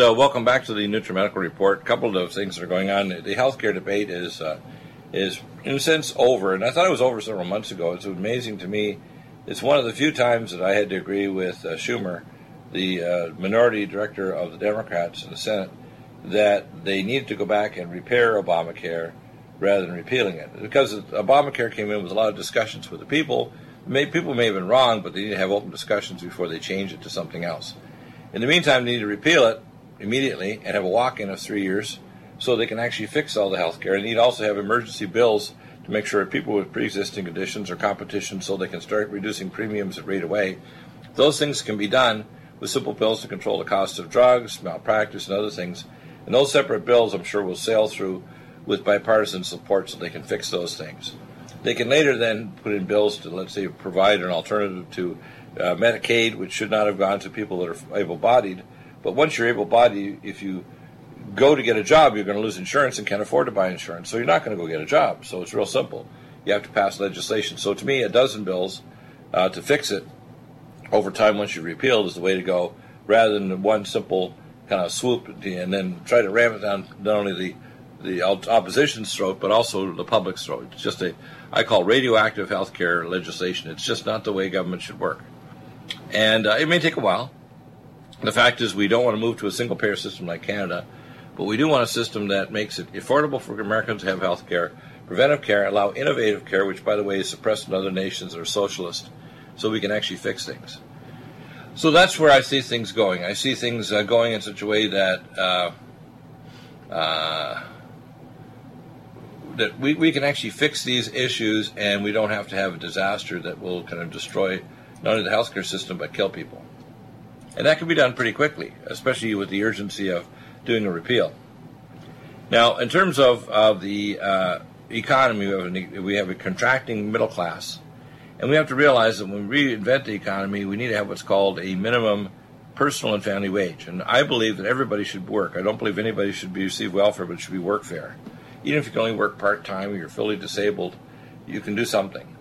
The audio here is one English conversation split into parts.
And uh, welcome back to the NutriMedical Report. A couple of things that are going on. The healthcare debate is uh, is in a sense over, and I thought it was over several months ago. It's amazing to me. It's one of the few times that I had to agree with uh, Schumer, the uh, minority director of the Democrats in the Senate, that they needed to go back and repair Obamacare rather than repealing it. Because Obamacare came in with a lot of discussions with the people. May, people may have been wrong, but they need to have open discussions before they change it to something else. In the meantime, they need to repeal it immediately and have a walk-in of three years so they can actually fix all the health care. And need also have emergency bills to make sure people with pre-existing conditions or competition so they can start reducing premiums right away. Those things can be done with simple bills to control the cost of drugs, malpractice, and other things. And those separate bills, I'm sure, will sail through with bipartisan support so they can fix those things. They can later then put in bills to, let's say, provide an alternative to uh, Medicaid, which should not have gone to people that are able bodied. But once you're able bodied, if you go to get a job, you're going to lose insurance and can't afford to buy insurance. So you're not going to go get a job. So it's real simple. You have to pass legislation. So to me, a dozen bills uh, to fix it over time once you repeal is the way to go rather than one simple kind of swoop and then try to ram it down not only the the opposition's throat, but also the public's throat. It's just a, I call radioactive health care legislation. It's just not the way government should work. And uh, it may take a while. The fact is, we don't want to move to a single payer system like Canada, but we do want a system that makes it affordable for Americans to have health care, preventive care, allow innovative care, which, by the way, is suppressed in other nations that are socialist, so we can actually fix things. So that's where I see things going. I see things uh, going in such a way that uh, uh, that we, we can actually fix these issues and we don't have to have a disaster that will kind of destroy not only the healthcare system but kill people. And that can be done pretty quickly, especially with the urgency of doing a repeal. Now, in terms of, of the uh, economy, we have, a, we have a contracting middle class. And we have to realize that when we reinvent the economy, we need to have what's called a minimum personal and family wage. And I believe that everybody should work. I don't believe anybody should be receive welfare, but it should be workfare. Even if you can only work part time or you're fully disabled, you can do something.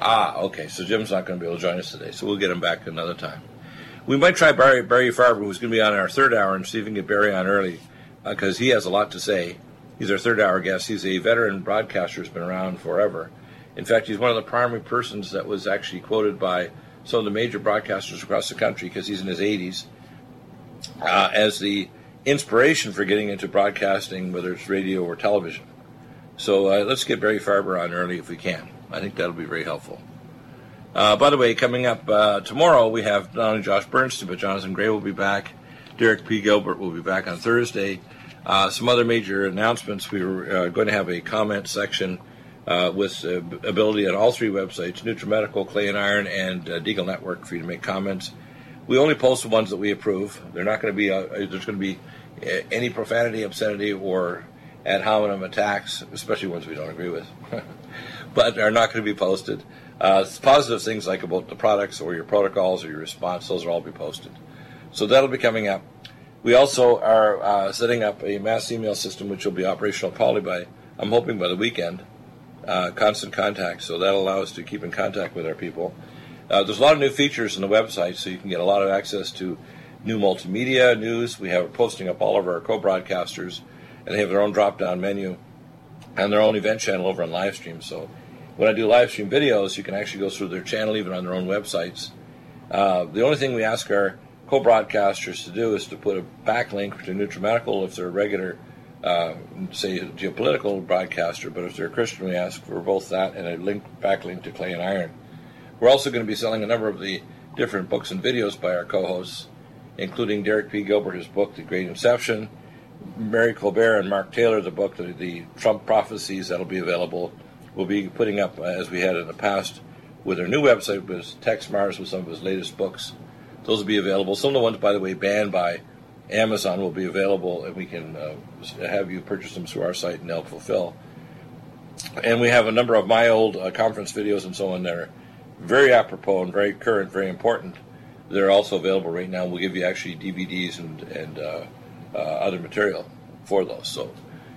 Ah, okay. So Jim's not going to be able to join us today, so we'll get him back another time. We might try Barry, Barry Farber, who's going to be on our third hour, and see if we can get Barry on early because uh, he has a lot to say. He's our third hour guest. He's a veteran broadcaster who's been around forever. In fact, he's one of the primary persons that was actually quoted by some of the major broadcasters across the country because he's in his 80s uh, as the inspiration for getting into broadcasting, whether it's radio or television. So uh, let's get Barry Farber on early if we can. I think that'll be very helpful. Uh, by the way, coming up uh, tomorrow, we have not only Josh Bernstein, but Jonathan Gray will be back. Derek P. Gilbert will be back on Thursday. Uh, some other major announcements. We are uh, going to have a comment section uh, with ability at all three websites NutriMedical, Clay and Iron, and Deagle Network for you to make comments. We only post the ones that we approve. They're not going to be, there's going to be any profanity, obscenity, or ad hominem attacks, especially ones we don't agree with, but are not going to be posted. Uh, positive things like about the products or your protocols or your response, those will all be posted. So that'll be coming up. We also are uh, setting up a mass email system which will be operational probably by, I'm hoping by the weekend, uh, constant contact. So that'll allow us to keep in contact with our people. Uh, there's a lot of new features on the website, so you can get a lot of access to new multimedia news. We have posting up all of our co-broadcasters, and they have their own drop-down menu and their own event channel over on Livestream. So when I do live stream videos, you can actually go through their channel even on their own websites. Uh, the only thing we ask our co-broadcasters to do is to put a backlink to NutriMedical if they're a regular, uh, say, geopolitical broadcaster. But if they're a Christian, we ask for both that and a link backlink to Clay and Iron. We're also going to be selling a number of the different books and videos by our co-hosts including Derek P. Gilbert, his book, The Great Inception, Mary Colbert and Mark Taylor, the book, the, the Trump Prophecies, that'll be available. We'll be putting up, uh, as we had in the past, with our new website, with Texe Marrs with some of his latest books. Those will be available. Some of the ones, by the way, banned by Amazon will be available, and we can uh, have you purchase them through our site and they'll fulfill. And we have a number of my old uh, conference videos and so on that are very apropos and very current, very important they're also available right now. We'll give you actually DVDs and, and uh, uh, other material for those. So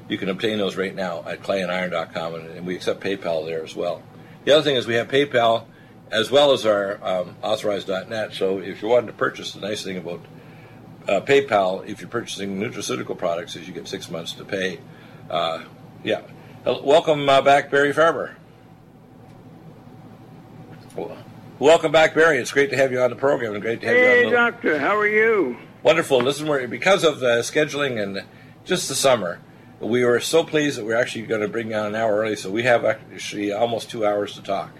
you can obtain those right now at clayandiron.com, and, and we accept PayPal there as well. The other thing is we have PayPal as well as our um, authorized.net. So if you wanted to purchase, the nice thing about uh, PayPal, if you're purchasing nutraceutical products, is you get six months to pay. Uh, yeah. Welcome uh, back, Barry Farber. Welcome back, Barry. It's great to have you on the program and great to have hey, you on the... doctor. How are you? Wonderful. Listen, because of the scheduling and just the summer, we were so pleased that we're actually going to bring you on an hour early, so we have actually almost two hours to talk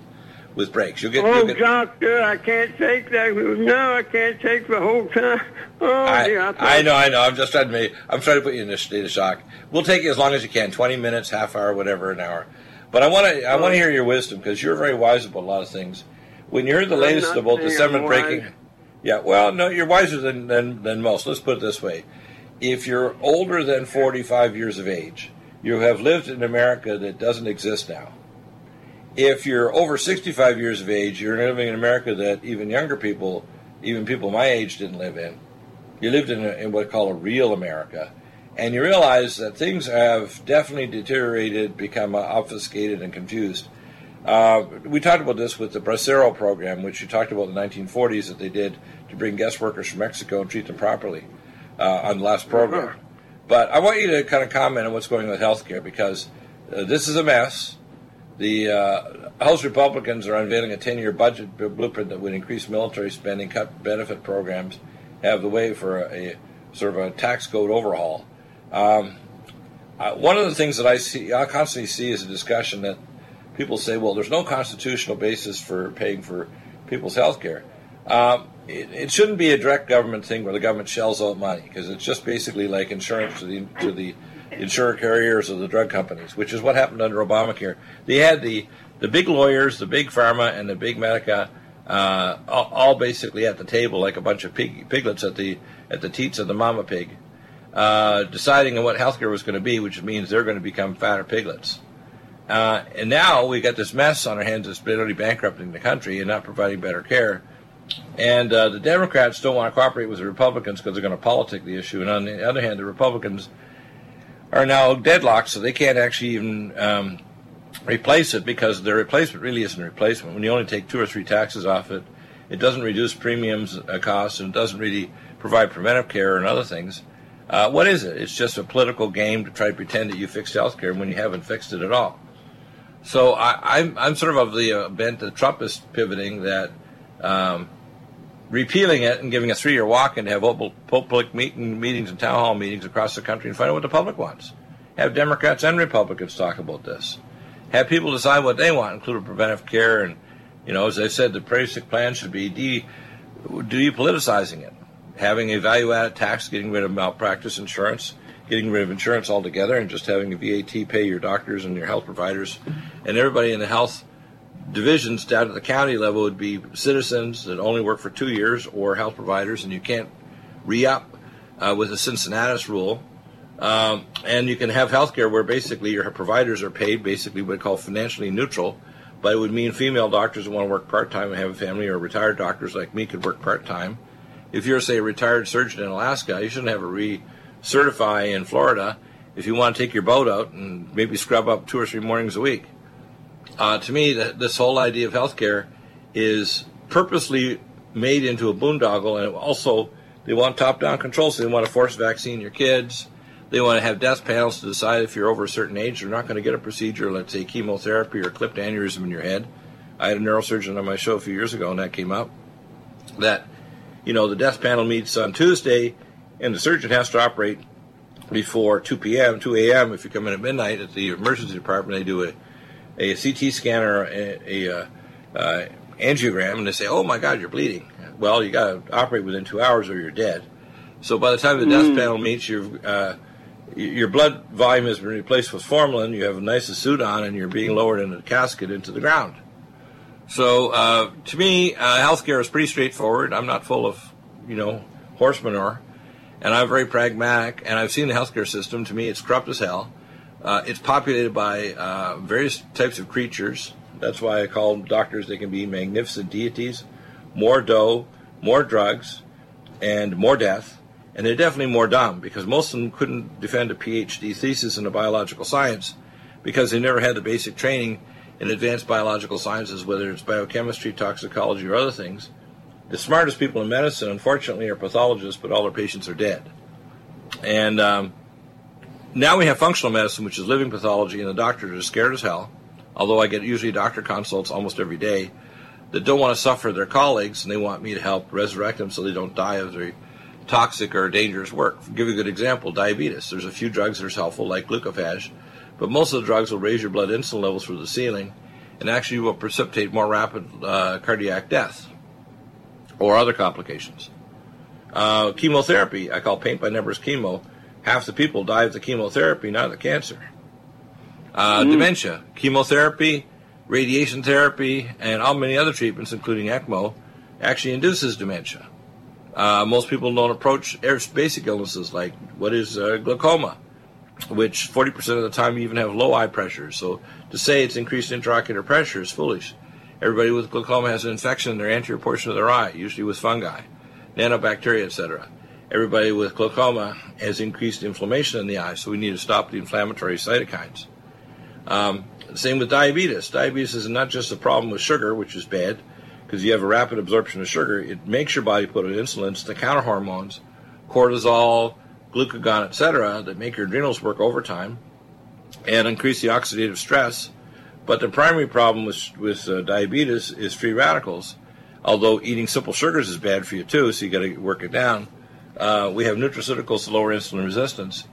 with breaks. You'll get. Oh, you'll get, doctor, I can't take that. No, I can't take the whole time. Oh, I, dear, I, I know, I know. I'm just trying to. Make, I'm trying to put you in a state of shock. We'll take you as long as you can, 20 minutes, half hour, whatever, an hour. But I want to. I want to hear your wisdom because you're very wise about a lot of things. When you're the latest about the seventh breaking. Yeah, well, no, you're wiser than, than, than most. Let's put it this way. If you're older than 45 years of age, you have lived in America that doesn't exist now. If you're over 65 years of age, you're living in America that even younger people, even people my age, didn't live in. You lived in, a, in what I call a real America. And you realize that things have definitely deteriorated, become obfuscated, and confused. Uh, we talked about this with the Bracero program, which you talked about in the 1940s that they did to bring guest workers from Mexico and treat them properly uh, on the last program. But I want you to kind of comment on what's going on with healthcare because uh, this is a mess. The uh, House Republicans are unveiling a 10 year budget blueprint that would increase military spending, cut benefit programs, have the way for a, a sort of a tax code overhaul. Um, uh, one of the things that I see, I constantly see, is a discussion that people say, well, there's no constitutional basis for paying for people's health care. Um, it, it, shouldn't be a direct government thing where the government shells out money because it's just basically like insurance to the to the insurer carriers or the drug companies, which is what happened under Obamacare. They had the the big lawyers, the big pharma, and the big medica uh, all, all, basically at the table like a bunch of pig, piglets at the at the teats of the mama pig, uh, deciding on what healthcare was going to be, which means they're going to become fatter piglets. Uh, and now we've got this mess on our hands that's literally bankrupting the country and not providing better care. And uh, the Democrats don't want to cooperate with the Republicans because they're going to politic the issue. And on the other hand, the Republicans are now deadlocked, so they can't actually even um, replace it because the replacement really isn't a replacement. When you only take two or three taxes off it, it doesn't reduce premiums uh, costs and it doesn't really provide preventive care and other things. Uh, what is it? It's just a political game to try to pretend that you fixed health care when you haven't fixed it at all. So I, am I'm, I'm sort of of the uh, bent that Trump is pivoting that um, repealing it and giving a three-year walk-in to have public meeting, meetings and town hall meetings across the country and find out what the public wants. Have Democrats and Republicans talk about this. Have people decide what they want, including preventive care and, you know, as I said, the basic plan should be de, depoliticizing it, having a value-added tax, getting rid of malpractice insurance, getting rid of insurance altogether and just having a VAT pay your doctors and your health providers and everybody in the health divisions down at the county level would be citizens that only work for two years or health providers, and you can't re up uh, with the Cincinnatus rule. Um, and you can have health care where basically your providers are paid basically what we call financially neutral, but it would mean female doctors who want to work part time and have a family, or retired doctors like me could work part time. If you're, say, a retired surgeon in Alaska, you shouldn't have a re certify in Florida if you want to take your boat out and maybe scrub up two or three mornings a week. Uh, to me, that this whole idea of healthcare is purposely made into a boondoggle, and also they want top-down control, so they want to force vaccine your kids. They want to have death panels to decide if you're over a certain age, you're not going to get a procedure, let's say chemotherapy or clipped aneurysm in your head. I had a neurosurgeon on my show a few years ago, and that came up. That, you know, the death panel meets on Tuesday, and the surgeon has to operate before 2 p.m., 2 a.m. If you come in at midnight at the emergency department, they do a, a CT scan or a, a, a uh, angiogram, and they say, "Oh my God, you're bleeding." Well, you got to operate within two hours, or you're dead. So by the time the mm. death panel meets, your uh, your blood volume has been replaced with formalin. You have a nice suit on, and you're being lowered in a casket into the ground. So uh, to me, uh, healthcare is pretty straightforward. I'm not full of, you know, horse manure and I'm very pragmatic, and I've seen the healthcare system. To me, it's corrupt as hell. Uh, it's populated by uh, various types of creatures. That's why I call them doctors. They can be magnificent deities, more dough, more drugs, and more death. And they're definitely more dumb because most of them couldn't defend a PhD thesis in a biological science because they never had the basic training in advanced biological sciences, whether it's biochemistry, toxicology, or other things. The smartest people in medicine, unfortunately, are pathologists, but all their patients are dead. And um, now we have functional medicine, which is living pathology, and the doctors are scared as hell. Although I get usually doctor consults almost every day that don't want to suffer their colleagues, and they want me to help resurrect them so they don't die of their toxic or dangerous work. I'll give you a good example: diabetes. There's a few drugs that are helpful, like glucophage, but most of the drugs will raise your blood insulin levels through the ceiling, and actually will precipitate more rapid uh, cardiac death or other complications. Uh, chemotherapy, I call paint by numbers chemo. Half the people die of the chemotherapy, not the cancer. Uh, mm. Dementia, chemotherapy, radiation therapy, and all many other treatments, including ECMO, actually induces dementia. Uh, most people don't approach basic illnesses like what is uh, glaucoma, which 40% of the time you even have low eye pressure. So to say it's increased intraocular pressure is foolish. Everybody with glaucoma has an infection in their anterior portion of their eye, usually with fungi, nanobacteria, etc. Everybody with glaucoma has increased inflammation in the eye, so we need to stop the inflammatory cytokines. Um, same with diabetes. Diabetes is not just a problem with sugar, which is bad, because you have a rapid absorption of sugar. It makes your body put on insulin. It's the counter hormones, cortisol, glucagon, etc., that make your adrenals work overtime and increase the oxidative stress but the primary problem with, with uh, diabetes is free radicals. Although eating simple sugars is bad for you too, so you got to work it down. Uh, we have nutraceuticals to lower insulin resistance,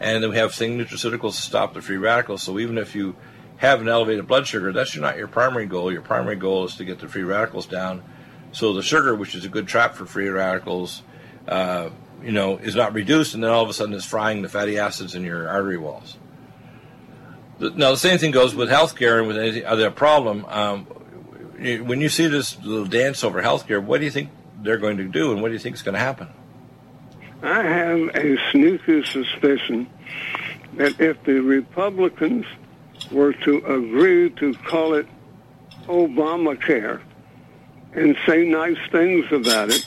and then we have thing nutraceuticals to stop the free radicals. So even if you have an elevated blood sugar, that's not your primary goal. Your primary goal is to get the free radicals down. So the sugar, which is a good trap for free radicals, uh, you know, is not reduced, and then all of a sudden it's frying the fatty acids in your artery walls. Now, the same thing goes with healthcare and with any other problem. Um, when you see this little dance over healthcare, what do you think they're going to do, and what do you think is going to happen? I have a sneaky suspicion that if the Republicans were to agree to call it Obamacare and say nice things about it,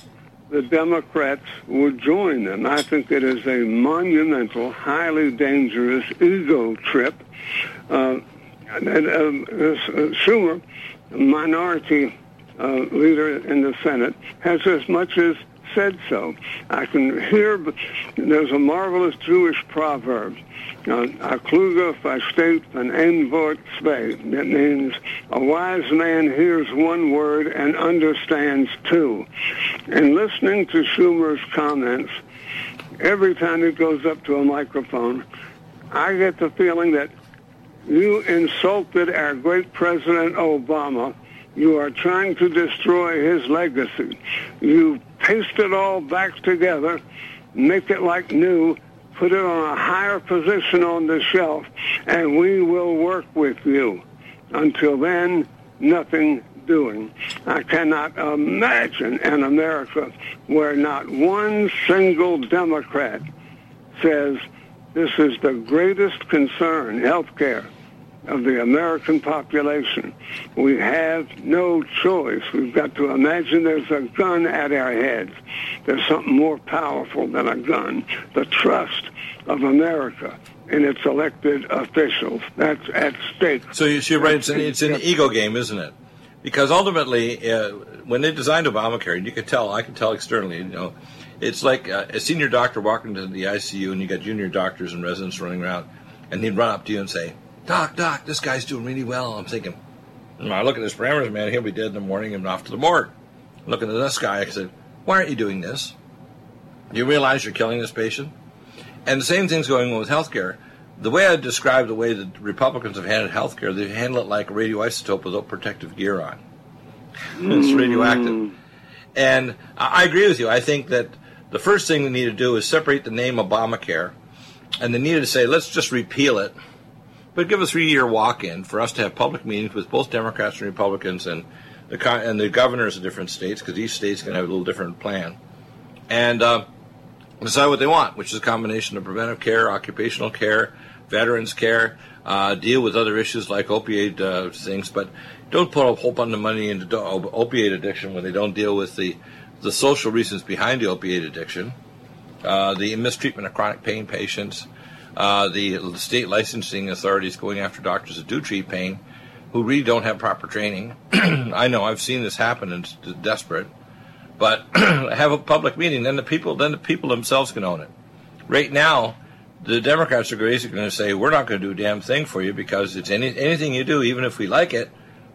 the Democrats would join them. I think it is a monumental, highly dangerous ego trip. Uh, and, um, uh, Schumer, minority uh, leader in the Senate, has as much as said so. I can hear, there's a marvelous Jewish proverb uh, a kluger versteht von ein Wort zwei. That means a wise man hears one word and understands two. And listening to Schumer's comments, every time he goes up to a microphone, I get the feeling that you insulted our great President Obama. You are trying to destroy his legacy. You paste it all back together, make it like new, put it on a higher position on the shelf, and we will work with you. Until then, nothing doing. I cannot imagine an America where not one single Democrat says this is the greatest concern, health care of the American population. We have no choice. We've got to imagine there's a gun at our heads. There's something more powerful than a gun. The trust of America in its elected officials. That's at stake. So you're right. It's an, it's an ego game, isn't it? Because ultimately, uh, when they designed Obamacare, and you could tell, I can tell externally, you know, it's like uh, a senior doctor walking to the ICU, and you got junior doctors and residents running around, and he'd run up to you and say, Doc, Doc, this guy's doing really well. I'm thinking, I look at his parameters, man, he'll be dead in the morning and off to the morgue. Looking at this guy, I said, Why aren't you doing this? Do you realize you're killing this patient? And the same thing's going on with healthcare. The way I describe the way that Republicans have handled healthcare, they handle it like a radioisotope without protective gear on. it's mm. radioactive. And I agree with you. I think that the first thing we need to do is separate the name Obamacare, and they need to say, let's just repeal it but give a three-year walk-in for us to have public meetings with both Democrats and Republicans and the and the governors of different states, because each state's going to have a little different plan, and uh, decide what they want, which is a combination of preventive care, occupational care, veterans care, uh, deal with other issues like opioid uh, things, but don't put a whole bunch of money into opioid addiction when they don't deal with the the social reasons behind the opioid addiction, uh, the mistreatment of chronic pain patients uh, the state licensing authorities going after doctors that do treat pain, who really don't have proper training. I know I've seen this happen and it's desperate. But have a public meeting, then the people then the people themselves can own it. Right now, the Democrats are basically going to say we're not going to do a damn thing for you because it's any, anything you do, even if we like it,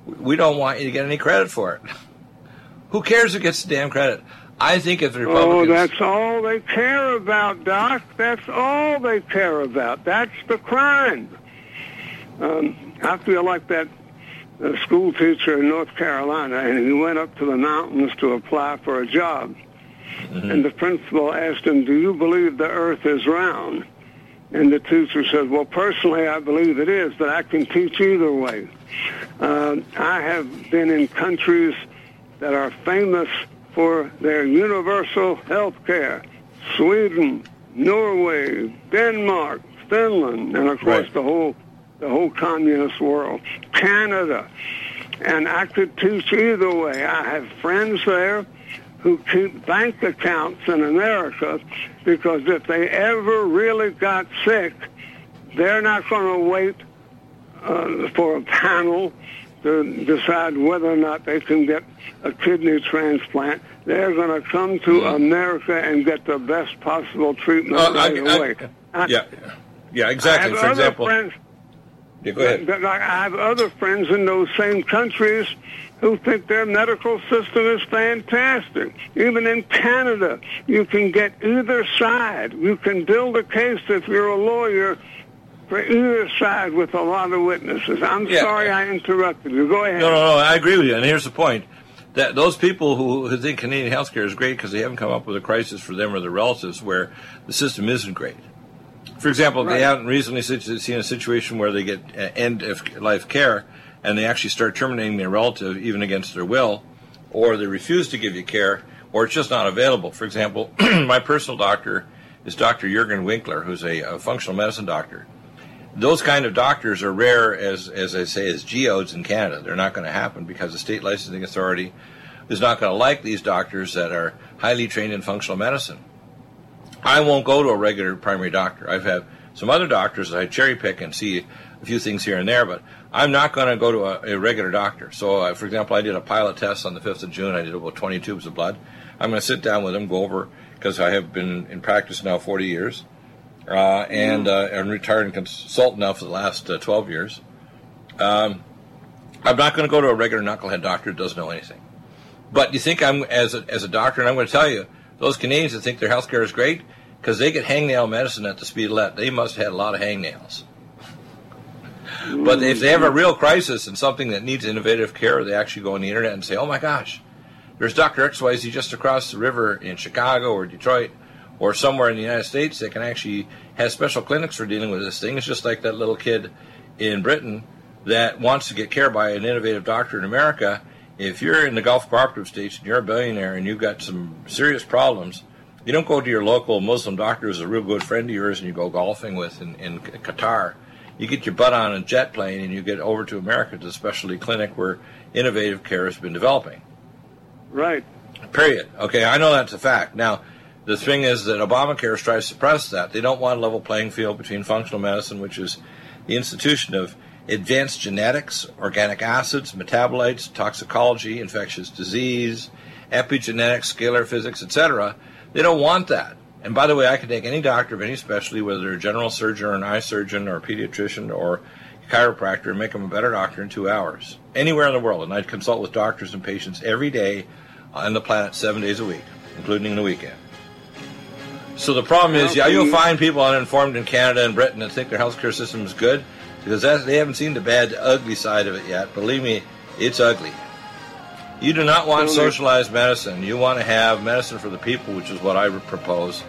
we don't want you to get any credit for it. Who cares who gets the damn credit? I think if the oh, Republicans. Oh, that's all they care about, Doc. That's all they care about. That's the crime. Um, I feel like that uh, school teacher in North Carolina, and he went up to the mountains to apply for a job. Mm-hmm. And the principal asked him, Do you believe the earth is round? And the teacher said, Well, personally, I believe it is, but I can teach either way. Uh, I have been in countries that are famous for their universal health care. Sweden, Norway, Denmark, Finland, and of course right. the whole the whole communist world, Canada. And I could teach either way. I have friends there who keep bank accounts in America because if they ever really got sick, they're not going to wait uh, for a panel to decide whether or not they can get a kidney transplant. They're going to come to mm-hmm. America and get the best possible treatment uh, right I, away. I, yeah, yeah, exactly. For example, friends, yeah, go ahead. I have other friends in those same countries who think their medical system is fantastic. Even in Canada, you can get either side. You can build a case if you're a lawyer for either side with a lot of witnesses. I'm yeah. sorry I interrupted you. Go ahead. No, no, no. I agree with you. And here's the point. That those people who, who think Canadian healthcare is great because they haven't come up with a crisis for them or their relatives where the system isn't great. For example, right. they haven't recently seen a situation where they get uh, end of life care and they actually start terminating their relative even against their will, or they refuse to give you care, or it's just not available. For example, my personal doctor is Dr. Jurgen Winkler, who's a, a, functional medicine doctor. Those kind of doctors are rare, as as I say, as geodes in Canada. They're not going to happen because the state licensing authority is not going to like these doctors that are highly trained in functional medicine. I won't go to a regular primary doctor. I've had some other doctors that I cherry pick and see a few things here and there, but I'm not going to go to a, a, regular doctor. So, uh, for example, I did a pilot test on the 5th of June. I did about 20 tubes of blood. I'm going to sit down with him, go over, because I have been in practice now 40 years, uh, and mm. uh, I'm retired and consultant now for the last uh, 12 years. Um, I'm not going to go to a regular knucklehead doctor who doesn't know anything. But you think I'm, as a, as a doctor, and I'm going to tell you, those Canadians that think their health care is great, because they get hangnail medicine at the speed of light. They must have had a lot of hangnails. But if they have a real crisis and something that needs innovative care, they actually go on the internet and say, "Oh my gosh, there's Dr. XYZ just across the river in Chicago or Detroit or somewhere in the United States that can actually have special clinics for dealing with this thing." It's just like that little kid in Britain that wants to get care by an innovative doctor in America. If you're in the Gulf Cooperative States and you're a billionaire and you've got some serious problems, you don't go to your local Muslim doctor who's a real good friend of yours and you go golfing with in, in Qatar. You get your butt on a jet plane and you get over to America to a specialty clinic where innovative care has been developing. Right. Period. Okay, I know that's a fact. Now, the thing is that Obamacare tries to suppress that. They don't want a level playing field between functional medicine, which is the institution of advanced genetics, organic acids, metabolites, toxicology, infectious disease, epigenetics, scalar physics, etc., they don't want that. And by the way, I can take any doctor of any specialty, whether they're a general surgeon or an eye surgeon or a pediatrician or a chiropractor, and make them a better doctor in two hours, anywhere in the world. And I consult with doctors and patients every day on the planet, seven days a week, including in the weekend. So the problem is, yeah, you'll find people uninformed in Canada and Britain that think their healthcare system is good because they haven't seen the bad, ugly side of it yet. Believe me, it's ugly. You do not want socialized medicine. You want to have medicine for the people, which is what I would propose.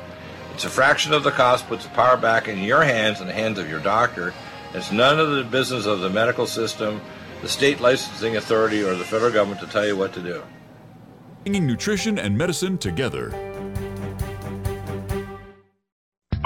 It's a fraction of the cost, puts the power back in your hands and the hands of your doctor. It's none of the business of the medical system, the state licensing authority, or the federal government to tell you what to do. Bringing nutrition and medicine together.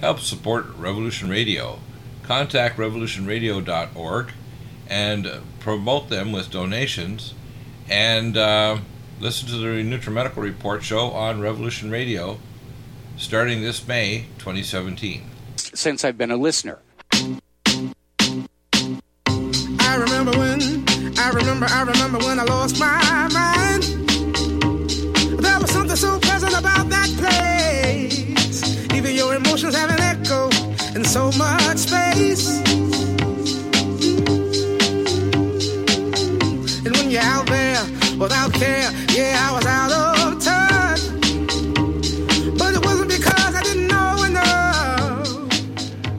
Help support Revolution Radio. Contact revolutionradio.org and promote them with donations and uh, listen to the NutriMedical Report show on Revolution Radio starting this May 2017. Since I've been a listener. I remember when, I remember, I remember when I lost my mind. There was something so pleasant about that place. Even your emotions have an echo in so much space. And when you're out there without care, yeah, I was out of touch. But it wasn't because I didn't know enough.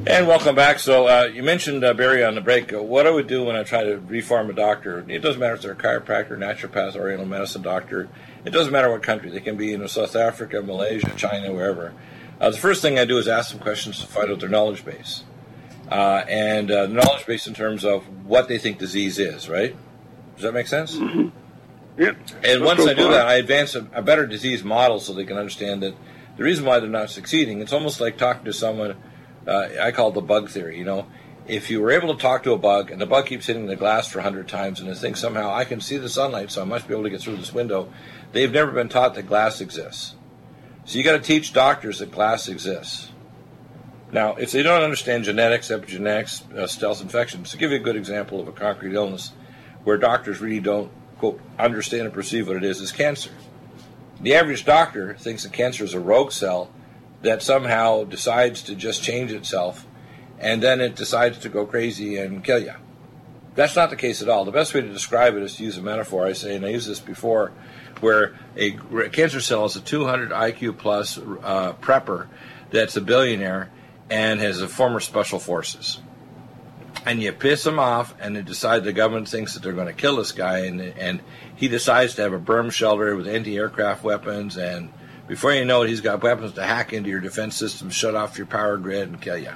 And welcome back. So uh, you mentioned uh, Barry on the break. Uh, what I would do when I try to reform a doctor, it doesn't matter if they're a chiropractor, naturopath, oriental medicine doctor. It doesn't matter what country. They can be in South Africa, Malaysia, China, wherever. Uh, the first thing I do is ask them questions to find out their knowledge base. Uh, and uh, knowledge base in terms of what they think disease is, right? Does that make sense? Yep. And Let's once go I do that, I advance a, a better disease model so they can understand that the reason why they're not succeeding, it's almost like talking to someone, uh, I call it the bug theory, you know. If you were able to talk to a bug and the bug keeps hitting the glass for 100 times and it thinks somehow I can see the sunlight, so I must be able to get through this window, they've never been taught that glass exists. So you got to teach doctors that glass exists. Now, if they don't understand genetics, epigenetics, uh, stealth infections, to give you a good example of a concrete illness where doctors really don't, quote, understand and perceive what it is, is cancer. The average doctor thinks that cancer is a rogue cell that somehow decides to just change itself and then it decides to go crazy and kill you. That's not the case at all. The best way to describe it is to use a metaphor. I say, and I used this before, where a cancer cell is a 200 IQ plus uh, prepper that's a billionaire and has a former special forces. And you piss him off, and they decide the government thinks that they're going to kill this guy, and and he decides to have a berm shelter with anti-aircraft weapons, and before you know it, he's got weapons to hack into your defense system, shut off your power grid, and kill you.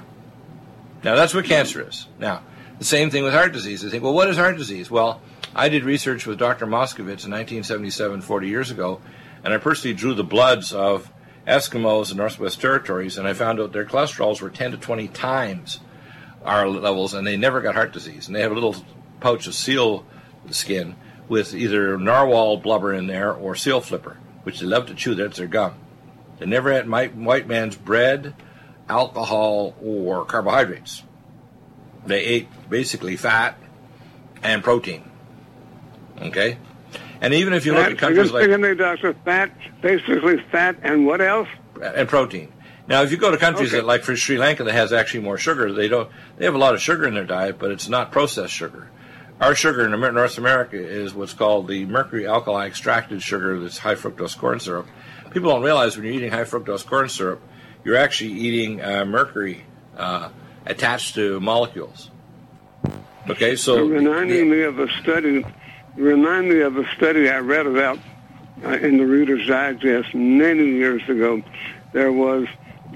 Now that's what cancer is. Now the same thing with heart disease. They think, well, what is heart disease? Well, I did research with Dr. Moskovitz in 1977, 40 years ago, and I personally drew the bloods of Eskimos in Northwest Territories, and I found out their cholesterols were 10 to 20 times our levels, and they never got heart disease. And they have a little pouch of seal skin with either narwhal blubber in there or seal flipper, which they love to chew. That's their gum. They never had my, white man's bread, alcohol, or carbohydrates. They ate basically fat and protein. Okay? And even if you look at countries just like there, Doctor, fat, basically fat, and what else? and protein. Now, if you go to countries Okay. that, like for Sri Lanka, that has actually more sugar, they don't. They have a lot of sugar in their diet, but it's not processed sugar. Our sugar in North America is what's called the mercury alkali extracted sugar. That's high fructose corn syrup. People don't realize when you're eating high fructose corn syrup, you're actually eating uh, mercury uh, attached to molecules. Okay, so You're reminding me of a study. Remind me of a study I read about uh, in the Reader's Digest many years ago. There was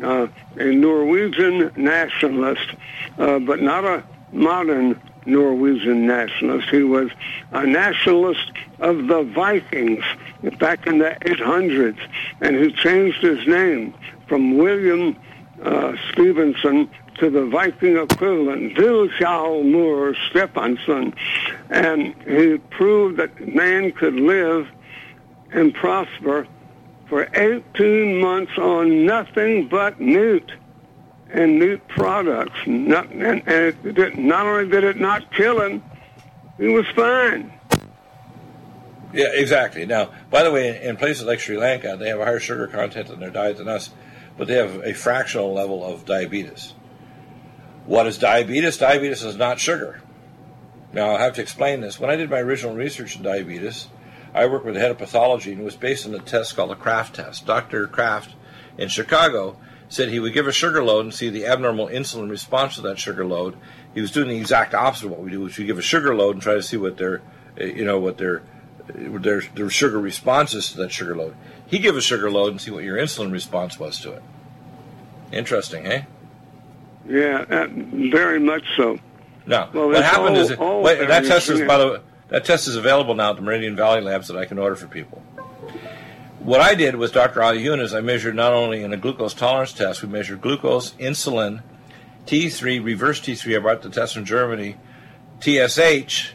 uh, a Norwegian nationalist, uh, but not a modern Norwegian nationalist. He was a nationalist of the Vikings back in the 800s, and who changed his name from William uh, Stevenson to the Viking equivalent, Vilhjalmur Stefansson. And he proved that man could live and prosper for 18 months on nothing but newt and newt products. Not, and, and did, not only did it not kill him, he was fine. Yeah, exactly. Now, by the way, in places like Sri Lanka, they have a higher sugar content in their diet than us, but they have a fractional level of diabetes. What is diabetes? Diabetes is not sugar. Now, I'll have to explain this. When I did my original research in diabetes, I worked with the head of pathology and it was based on a test called the Kraft test. Dr. Kraft in Chicago said he would give a sugar load and see the abnormal insulin response to that sugar load. He was doing the exact opposite of what we do, which we give a sugar load and try to see what their, you know, what their, their, their sugar responses to that sugar load. He give a sugar load and see what your insulin response was to it. Interesting, eh? Yeah, uh, very much so. Now, Well, what happened all- is it, wait, that test is by the way, that test is available now at the Meridian Valley Labs that I can order for people. What I did with Dr. Ali Yun is I measured not only in a glucose tolerance test, we measured glucose, insulin, T3, reverse T3. I brought the test from Germany, TSH,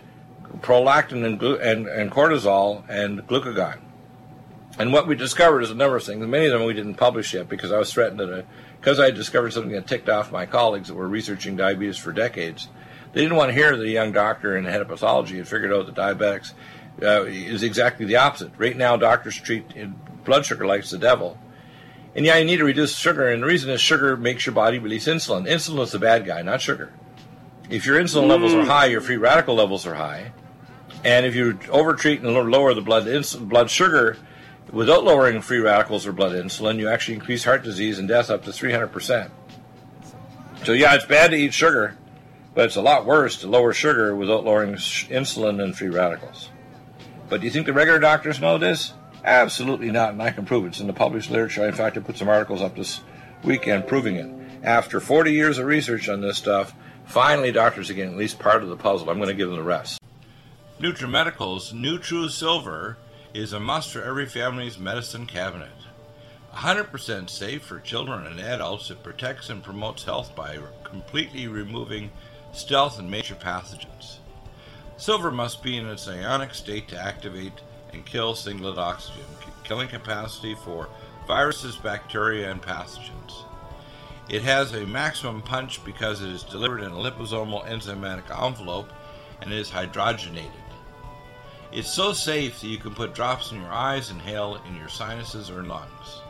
prolactin, and, glu- and, and cortisol, and glucagon. And what we discovered is a number of things. Many of them we didn't publish yet because I was threatened that because I discovered something that ticked off my colleagues that were researching diabetes for decades. They didn't want to hear that a young doctor and head of pathology had figured out that diabetics uh, is exactly the opposite. Right now, doctors treat uh, blood sugar like it's the devil. And yeah, you need to reduce sugar, and the reason is sugar makes your body release insulin. Insulin is the bad guy, not sugar. If your insulin levels are high, your free radical levels are high. And if you overtreat and lower the blood blood sugar without lowering free radicals or blood insulin, you actually increase heart disease and death up to 300%. So, yeah, it's bad to eat sugar, but it's a lot worse to lower sugar without lowering sh- insulin and free radicals. But do you think the regular doctors know this? Absolutely not, and I can prove it. It's in the published literature. In fact, I put some articles up this weekend proving it. After 40 years of research on this stuff, finally doctors are getting at least part of the puzzle. I'm going to give them the rest. NutriMedical's NutriSilver is a must for every family's medicine cabinet. 100% safe for children and adults, it protects and promotes health by completely removing stealth and major pathogens. Silver must be in its ionic state to activate and kill singlet oxygen, killing capacity for viruses, bacteria, and pathogens. It has a maximum punch because it is delivered in a liposomal enzymatic envelope and is hydrogenated. It's so safe that you can put drops in your eyes inhale in your sinuses or lungs.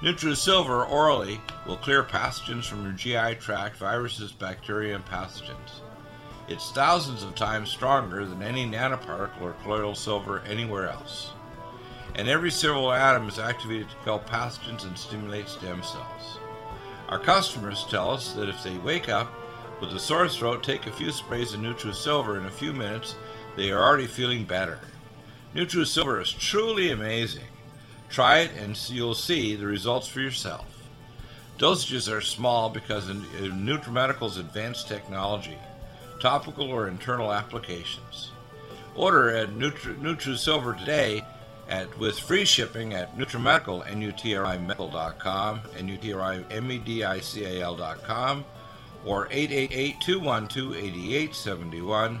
NutriSilver orally will clear pathogens from your GI tract, viruses, bacteria, and pathogens. It's thousands of times stronger than any nanoparticle or colloidal silver anywhere else. And every silver atom is activated to kill pathogens and stimulate stem cells. Our customers tell us that if they wake up with a sore throat, take a few sprays of NutriSilver in a few minutes, they are already feeling better. NutriSilver is truly amazing. Try it and you'll see the results for yourself. Dosages are small because of NutriMedical's uh, advanced technology, topical or internal applications. Order at Nutri- NutriSilver today at with free shipping at NutriMedical, N-U-T-R-I-Medical.com, N-U-T-R-I-M-E-D-I-C-A-L.com, or 888-212-8871.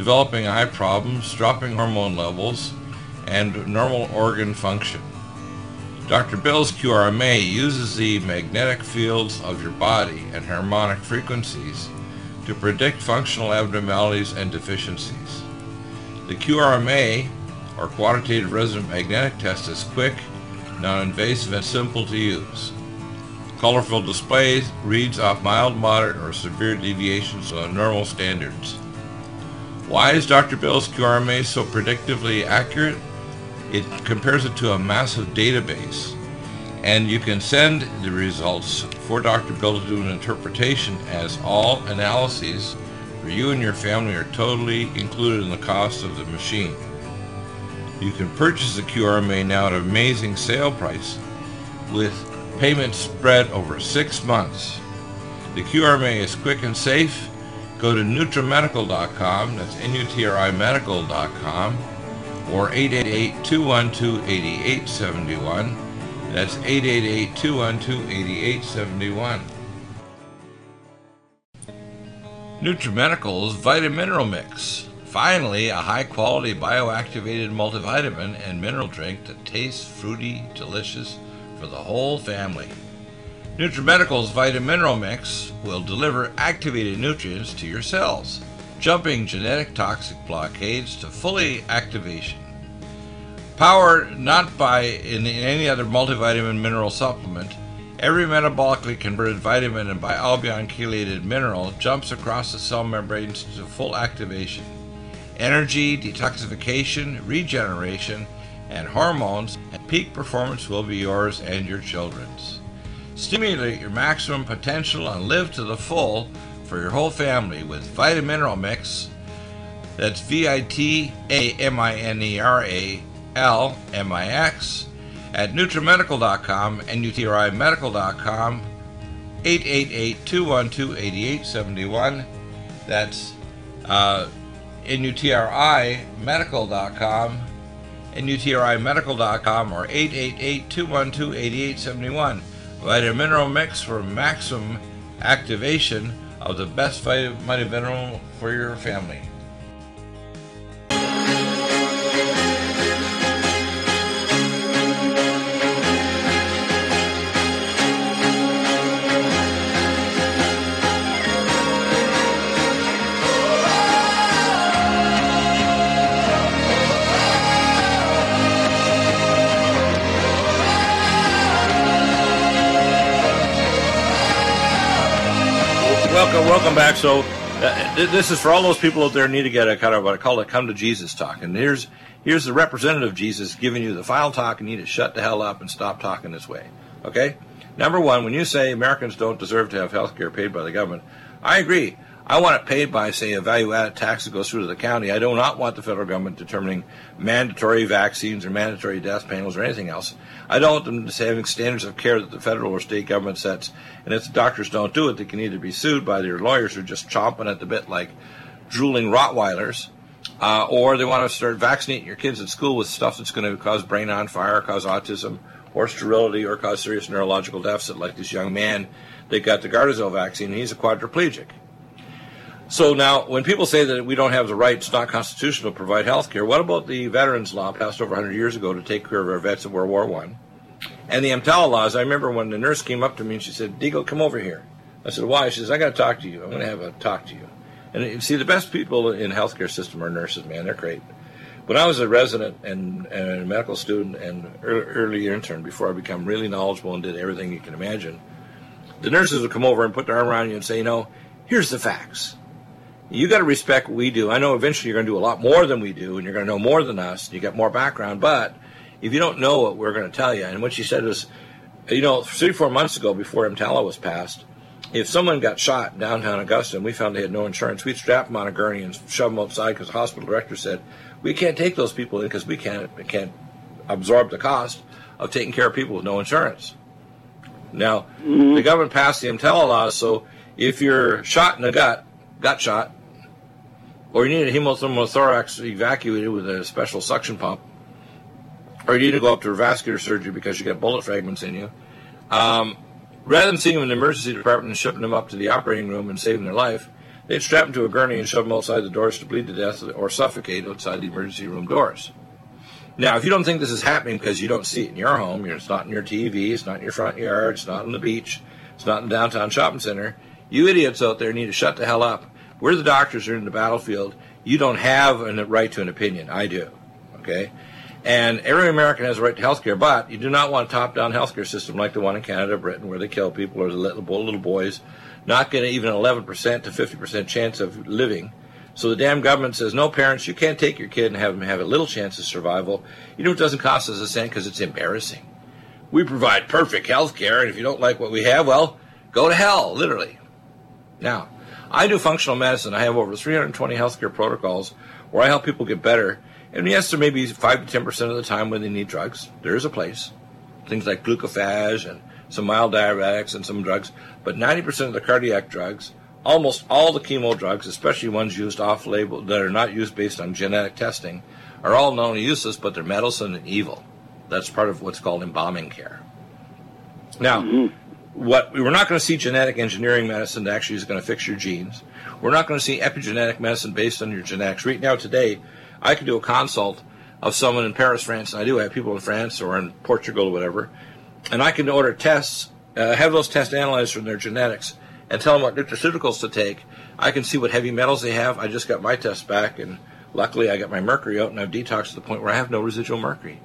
developing eye problems, dropping hormone levels, and normal organ function. Dr. Bill's QRMA uses the magnetic fields of your body and harmonic frequencies to predict functional abnormalities and deficiencies. The QRMA, or Quantitative Resonant Magnetic Test, is quick, non-invasive, and simple to use. Colorful displays reads off mild, moderate, or severe deviations on normal standards. Why is Dr. Bill's QRMA so predictively accurate? It compares it to a massive database, and you can send the results for Dr. Bill to do an interpretation as all analyses for you and your family are totally included in the cost of the machine. You can purchase the QRMA now at an amazing sale price with payments spread over six months. The QRMA is quick and safe. Go to NutriMedical.com, that's N-U-T-R-I medical.com, or 888 212 8871. That's 888 212 8871. NutriMedical's Vitamineral Mix. Finally, a high quality bioactivated multivitamin and mineral drink that tastes fruity, delicious for the whole family. NutriMedical's Vitamineral Mix will deliver activated nutrients to your cells, jumping genetic toxic blockades to fully activation. Powered not by in any other multivitamin mineral supplement, every metabolically converted vitamin and bialbion chelated mineral jumps across the cell membranes to full activation. Energy, detoxification, regeneration, and hormones and peak performance will be yours and your children's. Stimulate your maximum potential and live to the full for your whole family with Vitamineral Mix. That's V I T A M I N E R A L M I X at NutriMedical.com and NutriMedical.com 888-212-8871. That's uh, NUTRIMedical.com NUTRIMedical.com or 888-212-8871. Vitamineral Mix for maximum activation of the best vitamin mineral for your family. Welcome, back. So, uh, this is for all those people out there need to get a kind of what I call a come to Jesus talk. And here's here's the representative Jesus giving you the final talk. And you need to shut the hell up and stop talking this way. Okay. Number one, when you say Americans don't deserve to have health care paid by the government, I agree. I want it paid by, say, a value added tax that goes through to the county. I do not want the federal government determining mandatory vaccines or mandatory death panels or anything else. I don't want them to having standards of care that the federal or state government sets. And if the doctors don't do it, they can either be sued by their lawyers who are just chomping at the bit like drooling Rottweilers, uh, or they want to start vaccinating your kids at school with stuff that's going to cause brain on fire, cause autism, or sterility, or cause serious neurological deficit, like this young man that got the Gardasil vaccine. He's a quadriplegic. So now, when people say that we don't have the right, it's not constitutional to provide health care, what about the veterans law passed over 100 years ago to take care of our vets of World War One? And the EMTALA laws, I remember when the nurse came up to me and she said, Deagle, come over here. I said, why? She says, I got to talk to you. I'm going to have a talk to you. And you see, the best people in healthcare system are nurses, man. They're great. When I was a resident and, and a medical student and early intern, before I became really knowledgeable and did everything you can imagine, the nurses would come over and put their arm around you and say, you know, here's the facts you got to respect what we do. I know eventually you're going to do a lot more than we do, and you're going to know more than us. And you got more background, but if you don't know what we're going to tell you, and what she said was, you know, three four months ago, before EMTALA was passed, if someone got shot downtown Augusta and we found they had no insurance, we'd strap them on a gurney and shove them outside because the hospital director said we can't take those people in because we can't we can't absorb the cost of taking care of people with no insurance. Now, mm-hmm. the government passed the EMTALA laws, so if you're shot in the gut, gut shot, or you need a hemopneumothorax evacuated with a special suction pump, or you need to go up to vascular surgery because you got bullet fragments in you, um, rather than seeing them in the emergency department and shipping them up to the operating room and saving their life, they'd strap them to a gurney and shove them outside the doors to bleed to death or suffocate outside the emergency room doors. Now, if you don't think this is happening because you don't see it in your home, it's not in your TV, it's not in your front yard, it's not on the beach, it's not in the downtown shopping center, you idiots out there need to shut the hell up we're the doctors who are in the battlefield. You don't have a right to an opinion. I do. Okay? And every American has a right to health care, but you do not want a top down health care system like the one in Canada, Britain, where they kill people or the little, little boys, not getting even 11% to 50% chance of living. So the damn government says, no, parents, you can't take your kid and have them have a little chance of survival. You know, it doesn't cost us a cent because it's embarrassing. We provide perfect health care, and if you don't like what we have, well, go to hell, literally. Now, I do functional medicine. I have over 320 healthcare protocols where I help people get better. And yes, there may be 5 to 10% of the time when they need drugs. There is a place. Things like glucophage and some mild diuretics and some drugs. But 90% of the cardiac drugs, almost all the chemo drugs, especially ones used off label that are not used based on genetic testing, are all known useless, but they're meddlesome and evil. That's part of what's called embalming care. Now, mm-hmm. What we're not going to see genetic engineering medicine that actually is going to fix your genes. We're not going to see epigenetic medicine based on your genetics. Right now, today, I can do a consult of someone in Paris, France, and I do have people in France or in Portugal or whatever, and I can order tests, uh, have those tests analyzed from their genetics, and tell them what nutraceuticals to take. I can see what heavy metals they have. I just got my test back, and luckily I got my mercury out, and I've detoxed to the point where I have no residual mercury.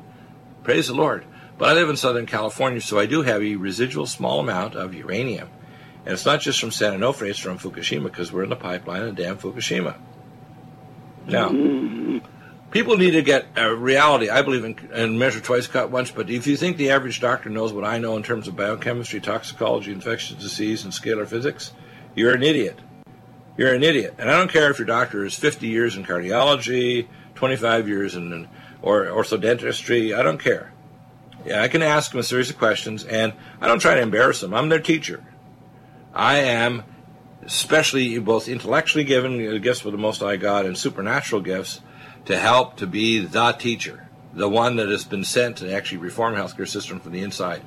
Praise the Lord. But I live in Southern California, so I do have a residual small amount of uranium. And it's not just from San Onofre, it's from Fukushima, because we're in the pipeline of damn Fukushima. Now, people need to get a reality. I believe in, in measure twice, cut once. But if you think the average doctor knows what I know in terms of biochemistry, toxicology, infectious disease, and scalar physics, you're an idiot. You're an idiot. And I don't care if your doctor is 50 years in cardiology, 25 years in or orthodontistry. I don't care. Yeah, I can ask them a series of questions, and I don't try to embarrass them. I'm their teacher. I am especially both intellectually given gifts with the Most High God and supernatural gifts to help to be the teacher, the one that has been sent to actually reform the healthcare system from the inside.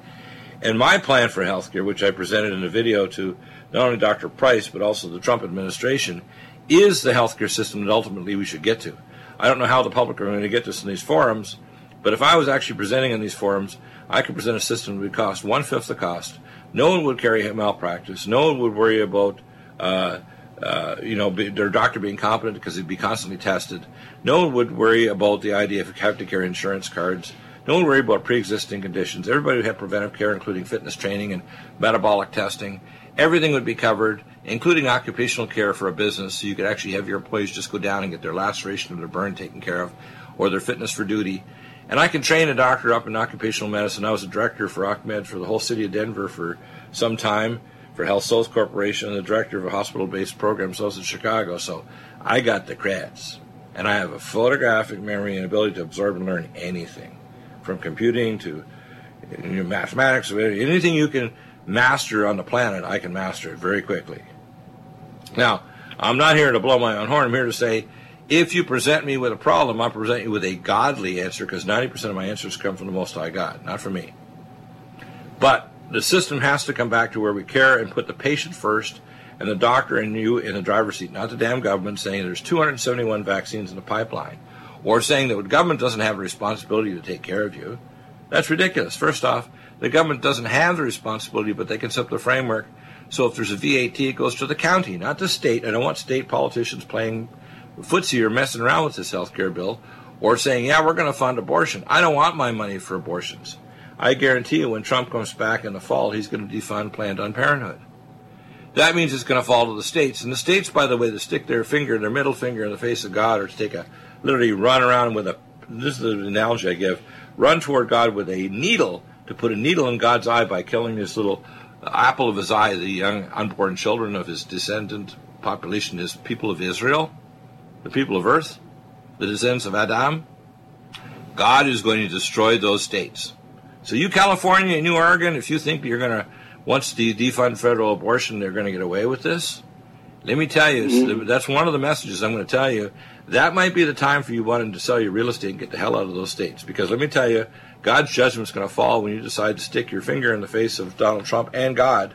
And my plan for healthcare, which I presented in a video to not only Dr. Price but also the Trump administration, is the healthcare system that ultimately we should get to. I don't know how the public are going to get this in these forums, but if I was actually presenting in these forums, I could present a system that would cost one fifth the cost. No one would carry malpractice. No one would worry about, uh, uh, you know, be, their doctor being competent because he'd be constantly tested. No one would worry about the idea of having to carry insurance cards. No one would worry about pre-existing conditions. Everybody would have preventive care, including fitness training and metabolic testing. Everything would be covered, including occupational care for a business, so you could actually have your employees just go down and get their laceration or their burn taken care of, or their fitness for duty. And I can train a doctor up in occupational medicine. I was a director for OcMed for the whole city of Denver for some time for HealthSouth Corporation and the director of a hospital-based program so I was in Chicago. So I got the creds. And I have a photographic memory and ability to absorb and learn anything from computing to mathematics, anything you can master on the planet, I can master it very quickly. Now, I'm not here to blow my own horn. I'm here to say if you present me with a problem, I present you with a godly answer because 90% of my answers come from the Most High God, not from me. But the system has to come back to where we care and put the patient first and the doctor and you in the driver's seat, not the damn government saying there's 271 vaccines in the pipeline or saying that the government doesn't have a responsibility to take care of you. That's ridiculous. First off, the government doesn't have the responsibility, but they can set the framework. So if there's a VAT, it goes to the county, not the state. I don't want state politicians playing footsie or messing around with this health care bill or saying, yeah, we're going to fund abortion. I don't want my money for abortions. I guarantee you when Trump comes back in the fall, he's going to defund Planned Parenthood. That means it's going to fall to the states. And the states, by the way, to stick their finger, their middle finger in the face of God, or to take a literally run around with a this is the analogy I give run toward God with a needle to put a needle in God's eye by killing this little apple of his eye, the young unborn children of his descendant population, his people of Israel the people of earth, the descendants of Adam, God is going to destroy those states. So you California and you Oregon, if you think you're going to, once the defund federal abortion, they're going to get away with this, let me tell you, mm-hmm. that's one of the messages I'm going to tell you. That might be the time for you wanting to sell your real estate and get the hell out of those states. Because let me tell you, God's judgment is going to fall when you decide to stick your finger in the face of Donald Trump and God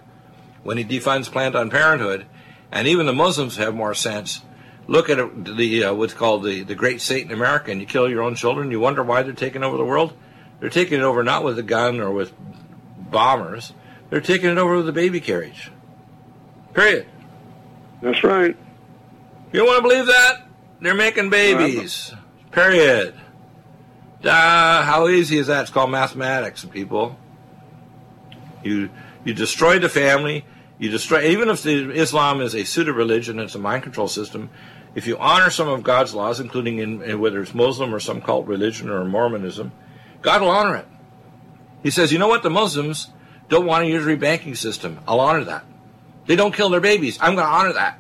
when he defunds Planned Parenthood. And even the Muslims have more sense look at the uh, what's called the, the Great Satan America and you kill your own children, you wonder why they're taking over the world. They're taking it over not with a gun or with bombers. They're taking it over with a baby carriage. Period. That's right. You don't want to believe that? They're making babies. Period. Uh, how easy is that? It's called mathematics, people. You you destroy the family. You destroy even if the, Islam is a pseudo religion, it's a mind control system. If you honor some of God's laws, including in, in whether it's Muslim or some cult religion or Mormonism, God will honor it. He says, you know what? The Muslims don't want a usury banking system. I'll honor that. They don't kill their babies. I'm going to honor that.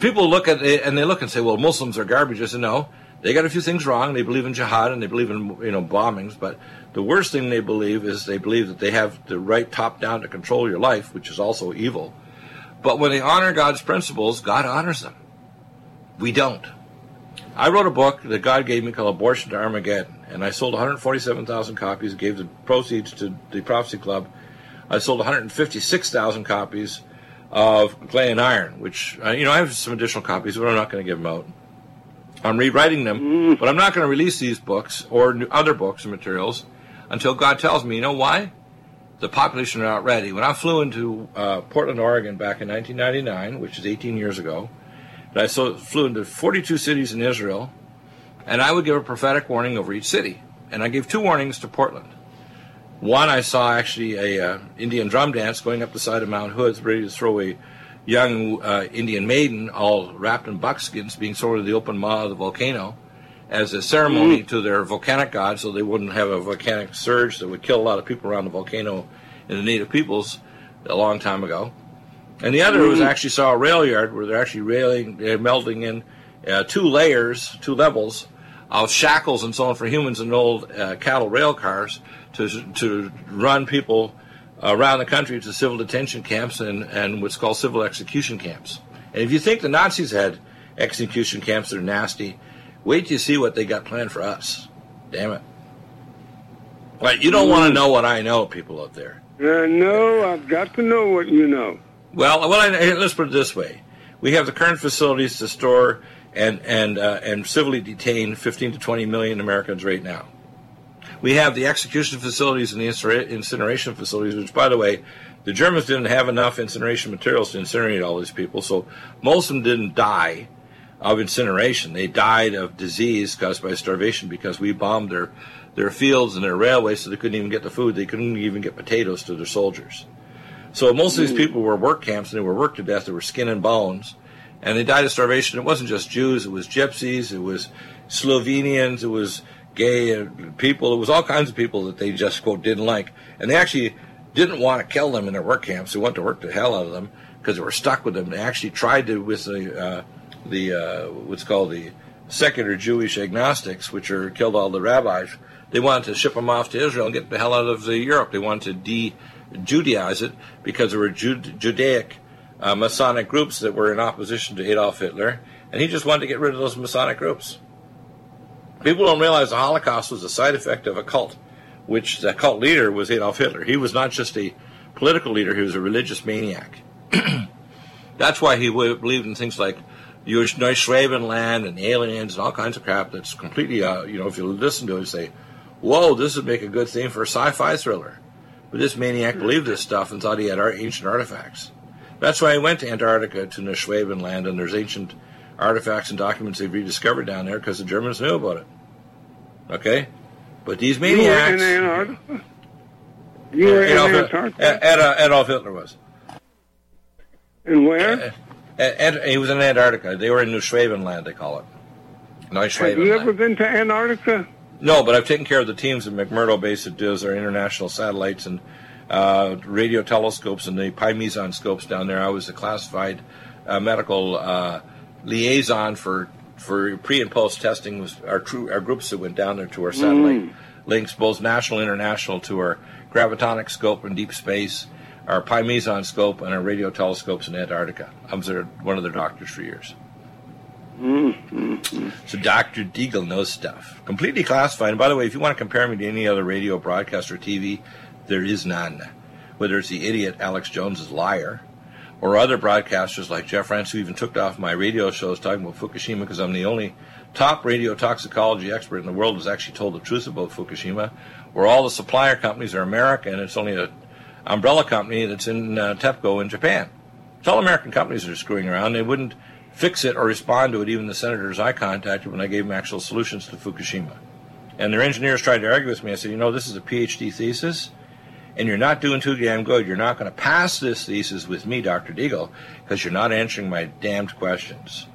People look at it and they look and say, well, Muslims are garbage. I said, no, they got a few things wrong. They believe in jihad and they believe in you know bombings, but the worst thing they believe is they believe that they have the right top down to control your life, which is also evil. But when they honor God's principles, God honors them. We don't. I wrote a book that God gave me called Abortion to Armageddon, and I sold 147,000 copies, gave the proceeds to the Prophecy Club. I sold 156,000 copies of Clay and Iron, which, uh, you know, I have some additional copies, but I'm not going to give them out. I'm rewriting them, but I'm not going to release these books or new, other books and materials until God tells me, you know why? The population are not ready. When I flew into uh, Portland, Oregon back in 1999, which is 18 years ago, and I so, flew into 42 cities in Israel, and I would give a prophetic warning over each city. And I gave two warnings to Portland. One, I saw actually a uh, Indian drum dance going up the side of Mount Hood, ready to throw a young uh, Indian maiden, all wrapped in buckskins, being thrown into the open maw of the volcano as a ceremony to their volcanic god, so they wouldn't have a volcanic surge that would kill a lot of people around the volcano in the native peoples a long time ago. And the other was actually saw a rail yard where they're actually railing, they're melting in uh, two layers, two levels of shackles and so on for humans and old uh, cattle rail cars to to run people around the country to civil detention camps and, and what's called civil execution camps. And if you think the Nazis had execution camps that are nasty, wait till you see what they got planned for us. Damn it. Like, you don't want to know what I know, people out there. Uh, no, I've got to know what you know. Well, well, I, let's put it this way: we have the current facilities to store and and uh, and civilly detain 15 to 20 million Americans right now. We have the execution facilities and the incineration facilities, which, by the way, the Germans didn't have enough incineration materials to incinerate all these people, so most of them didn't die of incineration. They died of disease caused by starvation because we bombed their their fields and their railways, so they couldn't even get the food. They couldn't even get potatoes to their soldiers. So most of these people were work camps and they were worked to death. They were skin and bones, and they died of starvation. It wasn't just Jews; it was Gypsies, it was Slovenians, it was gay people. It was all kinds of people that they just quote didn't like, and they actually didn't want to kill them in their work camps. They wanted to work the hell out of them because they were stuck with them. They actually tried to with the uh, the uh, what's called the secular Jewish agnostics, which are killed all the rabbis. They wanted to ship them off to Israel and get the hell out of the Europe. They wanted to de Judaize it because there were Jude- Judaic uh, Masonic groups that were in opposition to Adolf Hitler, and he just wanted to get rid of those Masonic groups. People don't realize the Holocaust was a side effect of a cult, which the cult leader was Adolf Hitler. He was not just a political leader, he was a religious maniac. That's why he believed in things like Neuschwabenland and aliens and all kinds of crap that's completely, uh, you know, if you listen to it, you say, whoa, this would make a good theme for a sci fi thriller. But this maniac believed this stuff and thought he had our ancient artifacts. That's why he went to Antarctica, to Neuschwabenland, and there's ancient artifacts and documents they've rediscovered down there because the Germans knew about it. Okay? But these maniacs. You were in Antarctica? You were in Adolf, Antarctica? Ad- Ad- Adolf Hitler was. and where? Ad- he was in Antarctica. They were in Neuschwabenland, they call it. Have you ever Neuschwabenland. been to Antarctica? No, but I've taken care of the teams at McMurdo Base that does our international satellites and uh, radio telescopes and the Pi Meson scopes down there. I was a classified uh, medical uh, liaison for for pre and post testing. Was our true our groups that went down there to our satellite links, both national and international, to our gravitonic scope in deep space, our Pi Meson scope, and our radio telescopes in Antarctica. I was their, one of their doctors for years. So Dr. Deagle knows stuff. Completely classified. And by the way, if you want to compare me to any other radio broadcaster or TV, there is none. Whether it's the idiot Alex Jones's liar, or other broadcasters like Jeff Rense, who even took off my radio shows talking about Fukushima because I'm the only top radio toxicology expert in the world who's actually told the truth about Fukushima, where all the supplier companies are American it's only an umbrella company that's in uh, TEPCO in Japan. It's all American companies that are screwing around. They wouldn't fix it or respond to it, even the senators I contacted when I gave them actual solutions to Fukushima. And their engineers tried to argue with me. I said, you know, this is a PhD thesis, and you're not doing too damn good. You're not going to pass this thesis with me, Dr. Deagle, because you're not answering my damned questions.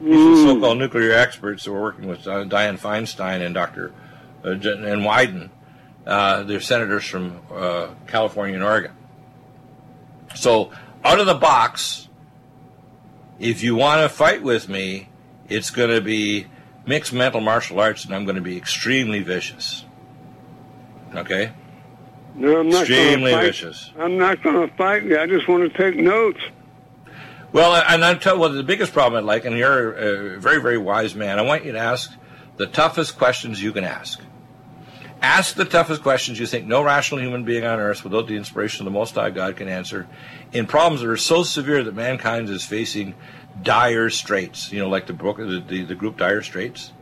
These are the so-called nuclear experts that were working with uh, Dianne Feinstein and Dr. Uh, and Wyden. Uh, they're senators from uh, California and Oregon. So, out of the box, if you want to fight with me, it's going to be mixed mental martial arts, and I'm going to be extremely vicious. Okay? No, I'm not gonna fight. vicious. I'm not going to fight you. I just want to take notes. Well, and I'll tell you what the biggest problem I like, and you're a very, very wise man. I want you to ask the toughest questions you can ask. Ask the toughest questions you think no rational human being on earth, without the inspiration of the Most High God, can answer in problems that are so severe that mankind is facing dire straits. You know, like the book, the, the, the group Dire Straits.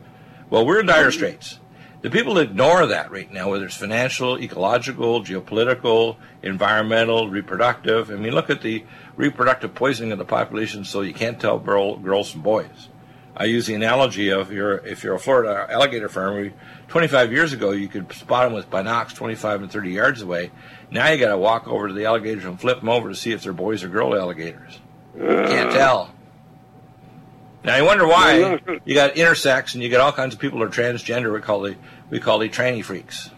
Well, we're in dire straits. The people ignore that right now, whether it's financial, ecological, geopolitical, environmental, reproductive. I mean, look at the reproductive poisoning of the population, so you can't tell girl, girls from boys. I use the analogy of you're, if you're a Florida alligator farmer, 25 years ago you could spot them with binocs 25 and 30 yards away. Now you got to walk over to the alligators and flip them over to see if they're boys or girl alligators. You can't tell. Now you wonder why you got intersex and you got all kinds of people who are transgender. We call the we call the tranny freaks.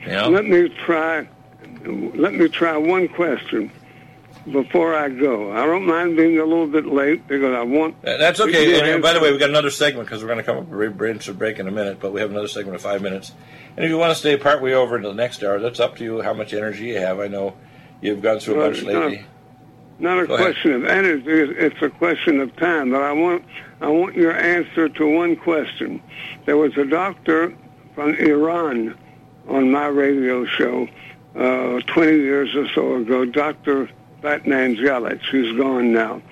You know. Let me try. Let me try one question before I go. I don't mind being a little bit late because I want. Uh, That's okay. And, and by the way, we got another segment because we're going to come up with a break in a minute, but we have another segment of five minutes. And if you want to stay part way over into the next hour, that's up to you. How much energy you have? I know you've gone through a bunch lately. Not a Go ahead. question of energy. It's a question of time. But I want I want your answer to one question. There was a doctor from Iran on my radio show uh, 20 years or so ago, Dr. Batmanghelidj, who's gone now.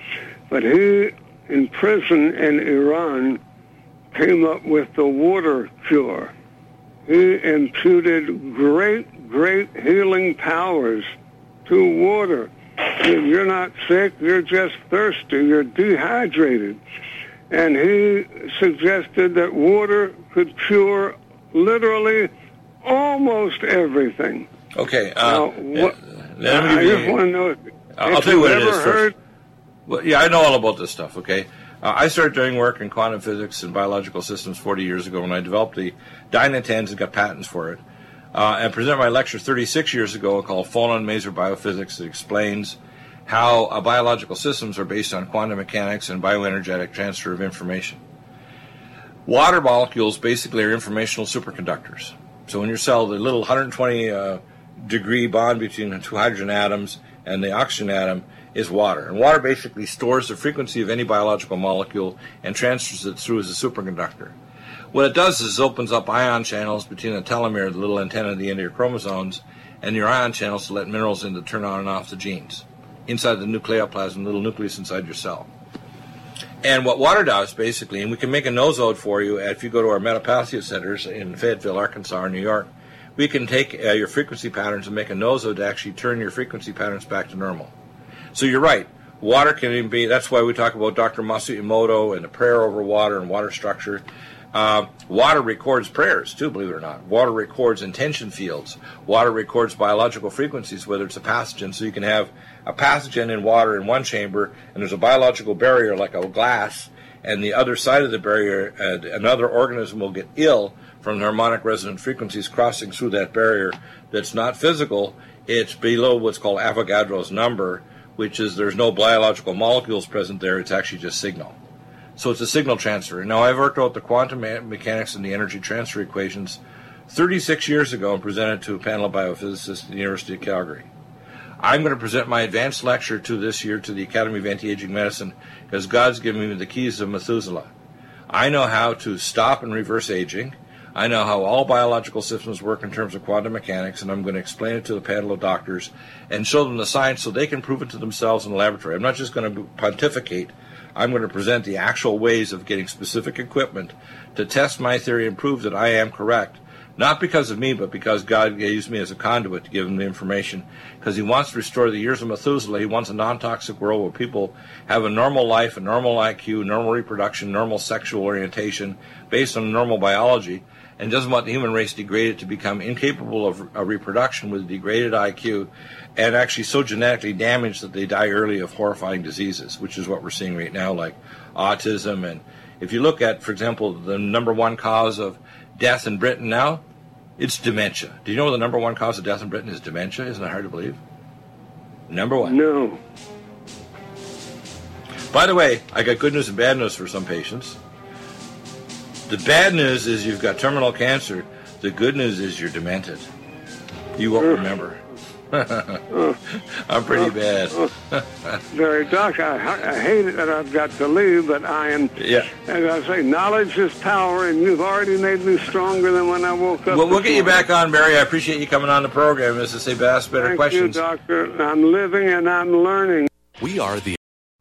But he, in prison in Iran, came up with the water cure. He imputed great, great healing powers to water. If You're not sick, you're just thirsty, you're dehydrated. And he suggested that water could cure literally almost everything. Okay. Now, Uh, what, let me I just want to know I'll tell you what it is first. Well, yeah, I know all about this stuff. Okay, uh, I started doing work in quantum physics and biological systems 40 years ago when I developed the Dynatens and got patents for it. Uh, and presented my lecture 36 years ago called Phonon Maser Biophysics that explains how uh, biological systems are based on quantum mechanics and bioenergetic transfer of information. Water molecules basically are informational superconductors. So in your cell, the little 120 uh, degree bond between the two hydrogen atoms and the oxygen atom is water. And water basically stores the frequency of any biological molecule and transfers it through as a superconductor. What it does is it opens up ion channels between the telomere, the little antenna at the end of your chromosomes, and your ion channels to let minerals in to turn on and off the genes inside the nucleoplasm, little nucleus inside your cell. And what water does, basically, and we can make a nosode for you if you go to our Metapathia centers in Fayetteville, Arkansas, or New York. We can take uh, your frequency patterns and make a nosode to actually turn your frequency patterns back to normal. So you're right. Water can even be, that's why we talk about Dr. Masu and the prayer over water and water structure. Uh, water records prayers, too, believe it or not. Water records intention fields. Water records biological frequencies, whether it's a pathogen. So you can have a pathogen in water in one chamber, and there's a biological barrier like a glass, and the other side of the barrier, uh, another organism will get ill from the harmonic resonant frequencies crossing through that barrier that's not physical. It's below what's called Avogadro's number, which is there's no biological molecules present there. It's actually just signal. So it's a signal transfer. Now, I've worked out the quantum me- mechanics and the energy transfer equations 36 years ago and presented to a panel of biophysicists at the University of Calgary. I'm going to present my advanced lecture to this year to the Academy of Anti-Aging Medicine because God's given me the keys of Methuselah. I know how to stop and reverse aging. I know how all biological systems work in terms of quantum mechanics, and I'm going to explain it to the panel of doctors and show them the science so they can prove it to themselves in the laboratory. I'm not just going to pontificate. I'm going to present the actual ways of getting specific equipment to test my theory and prove that I am correct. Not because of me, but because God used me as a conduit to give him the information. Because he wants to restore the years of Methuselah. He wants a non toxic world where people have a normal life, a normal IQ, normal reproduction, normal sexual orientation based on normal biology, and doesn't want the human race degraded to become incapable of, reproduction with degraded IQ and actually so genetically damaged that they die early of horrifying diseases, which is what we're seeing right now, like autism. And if you look at, for example, the number one cause of death in Britain now, it's dementia. Do you know the number one cause of death in Britain is dementia? Isn't that hard to believe? Number one. No. By the way, I got good news and bad news for some patients. The bad news is you've got terminal cancer. The good news is you're demented. You won't remember. I'm pretty bad. Very Doc, I, I hate it that I've got to leave, but I am, Yeah. as I say, knowledge is power, and you've already made me stronger than when I woke up. Well, we'll this get you back on, Barry. I appreciate you coming on the program. As I say, ask better Thank questions. you, Doctor. I'm living and I'm learning. We are the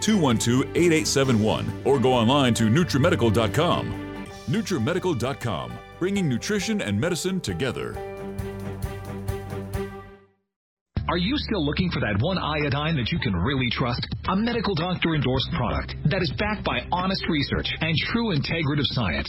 212 8871 or go online to NutriMedical.com. NutriMedical.com, bringing nutrition and medicine together. Are you still looking for that one iodine that you can really trust? A medical doctor endorsed product that is backed by honest research and true integrative science?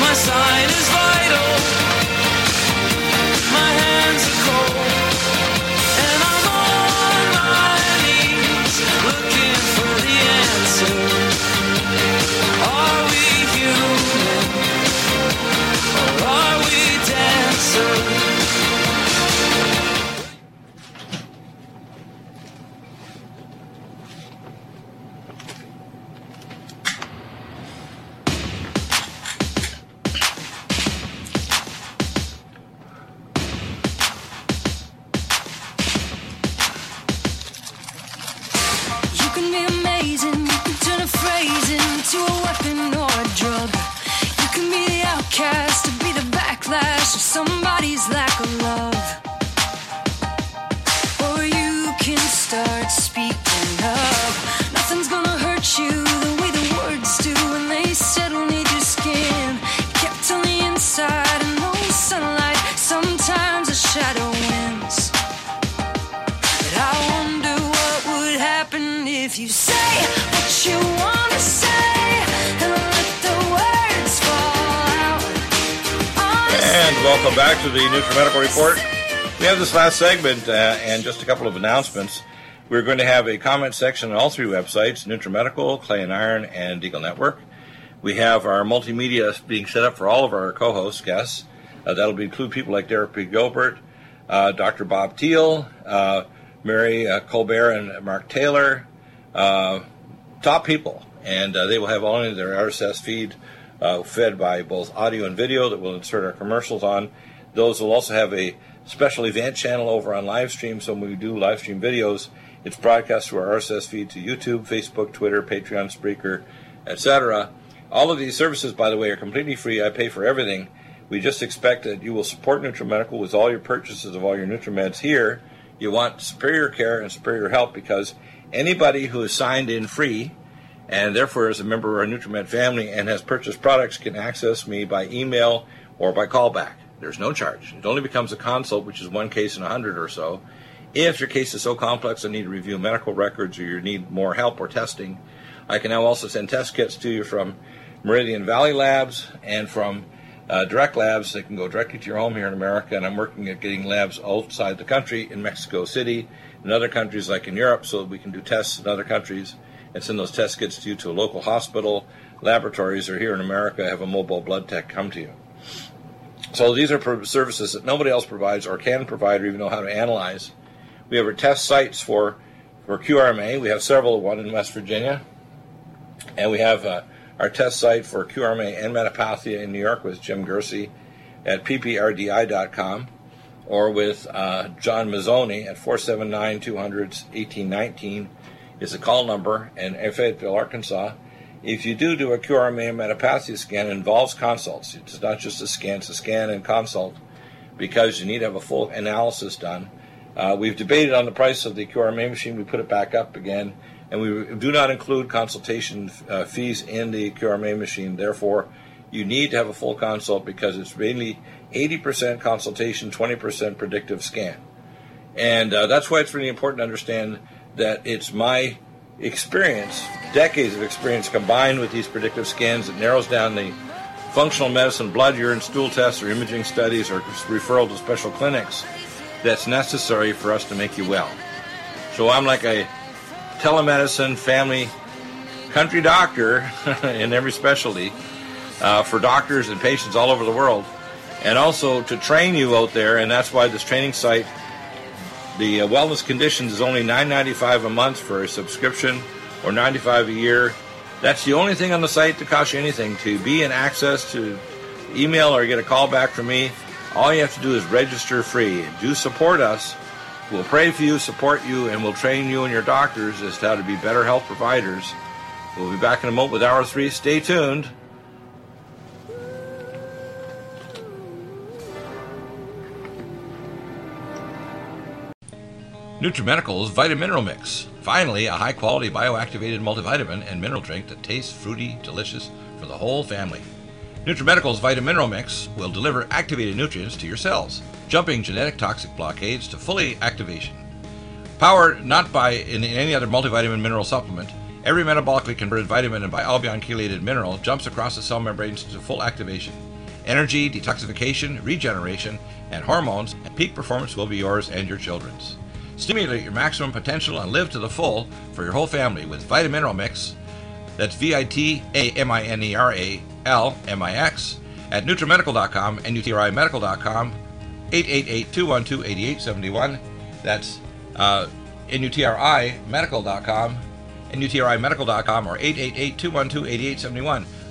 My sign is vital. My hands are cold. Welcome back to the NutriMedical Report. We have this last segment uh, and just a couple of announcements. We're going to have a comment section on all three websites NutriMedical, Clay and Iron, and Deagle Network. We have our multimedia being set up for all of our co hosts, guests. Uh, that'll include people like Derek. Gilbert, uh, Dr. Bob Teal, uh, Mary uh, Colbert, and Mark Taylor. Uh, top people. and they will have only their RSS feed fed by both audio and video that we'll insert our commercials on. Those will also have a special event channel over on live stream. So when we do live stream videos, it's broadcast through our RSS feed to YouTube, Facebook, Twitter, Patreon, Spreaker, etc. All of these services, by the way, are completely free. I pay for everything. We just expect that you will support NutriMedical with all your purchases of all your NutriMeds here. You want superior care and superior help because anybody who is signed in free and therefore is a member of our NutriMed family and has purchased products can access me by email or by callback. There's no charge. It only becomes a consult, which is one case in a hundred or so. If your case is so complex and need to review medical records or you need more help or testing, I can now also send test kits to you from Meridian Valley Labs and from uh, direct labs that can go directly to your home here in America. And I'm working at getting labs outside the country in Mexico City and other countries like in Europe so we can do tests in other countries and send those test kits to you to a local hospital, laboratories, or here in America have a mobile blood tech come to you. So these are services that nobody else provides or can provide or even know how to analyze. We have our test sites for, for QRMA. We have several, of one in West Virginia. And we have uh, our test site for QRMA and metapathia in New York with Jim Gersey at pprdi.com or with uh, John Mazzoni at 479 200 1819 is the call number in Fayetteville, Arkansas. If you do do a QRMA metapathia scan, it involves consults. It's not just a scan, it's a scan and consult because you need to have a full analysis done. Uh, we've debated on the price of the QRMA machine. We put it back up again, and we do not include consultation uh, fees in the QRMA machine. Therefore, you need to have a full consult because it's mainly 80% consultation, 20% predictive scan. And uh, that's why it's really important to understand that it's my experience, decades of experience combined with these predictive scans that narrows down the functional medicine, blood, urine, stool tests, or imaging studies, or referral to special clinics that's necessary for us to make you well. So I'm like a telemedicine family country doctor in every specialty uh, for doctors and patients all over the world, and also to train you out there. And that's why this training site the uh, wellness conditions is only $9.95 a month for a subscription or 95 a year. That's the only thing on the site that costs you anything. To be in access to email or get a call back from me, all you have to do is register free. Do support us. We'll pray for you, support you, and we'll train you and your doctors as to how to be better health providers. We'll be back in a moment with hour three. Stay tuned. NutriMedical's Vitamineral Mix. Finally, a high quality bioactivated multivitamin and mineral drink that tastes fruity, delicious for the whole family. NutriMedical's Vitamineral Mix will deliver activated nutrients to your cells, jumping genetic toxic blockades to fully activation. Powered not by in any other multivitamin mineral supplement, every metabolically converted vitamin and bialbion chelated mineral jumps across the cell membranes to full activation. Energy, detoxification, regeneration, and hormones and peak performance will be yours and your children's. Stimulate your maximum potential and live to the full for your whole family with Vitamineral Mix. That's V I T A M I N E R A L M I X at NutriMedical.com and NutriMedical.com 888-212-8871. That's uh, NUTRIMedical.com NUTRIMedical.com or 888-212-8871.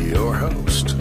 your host,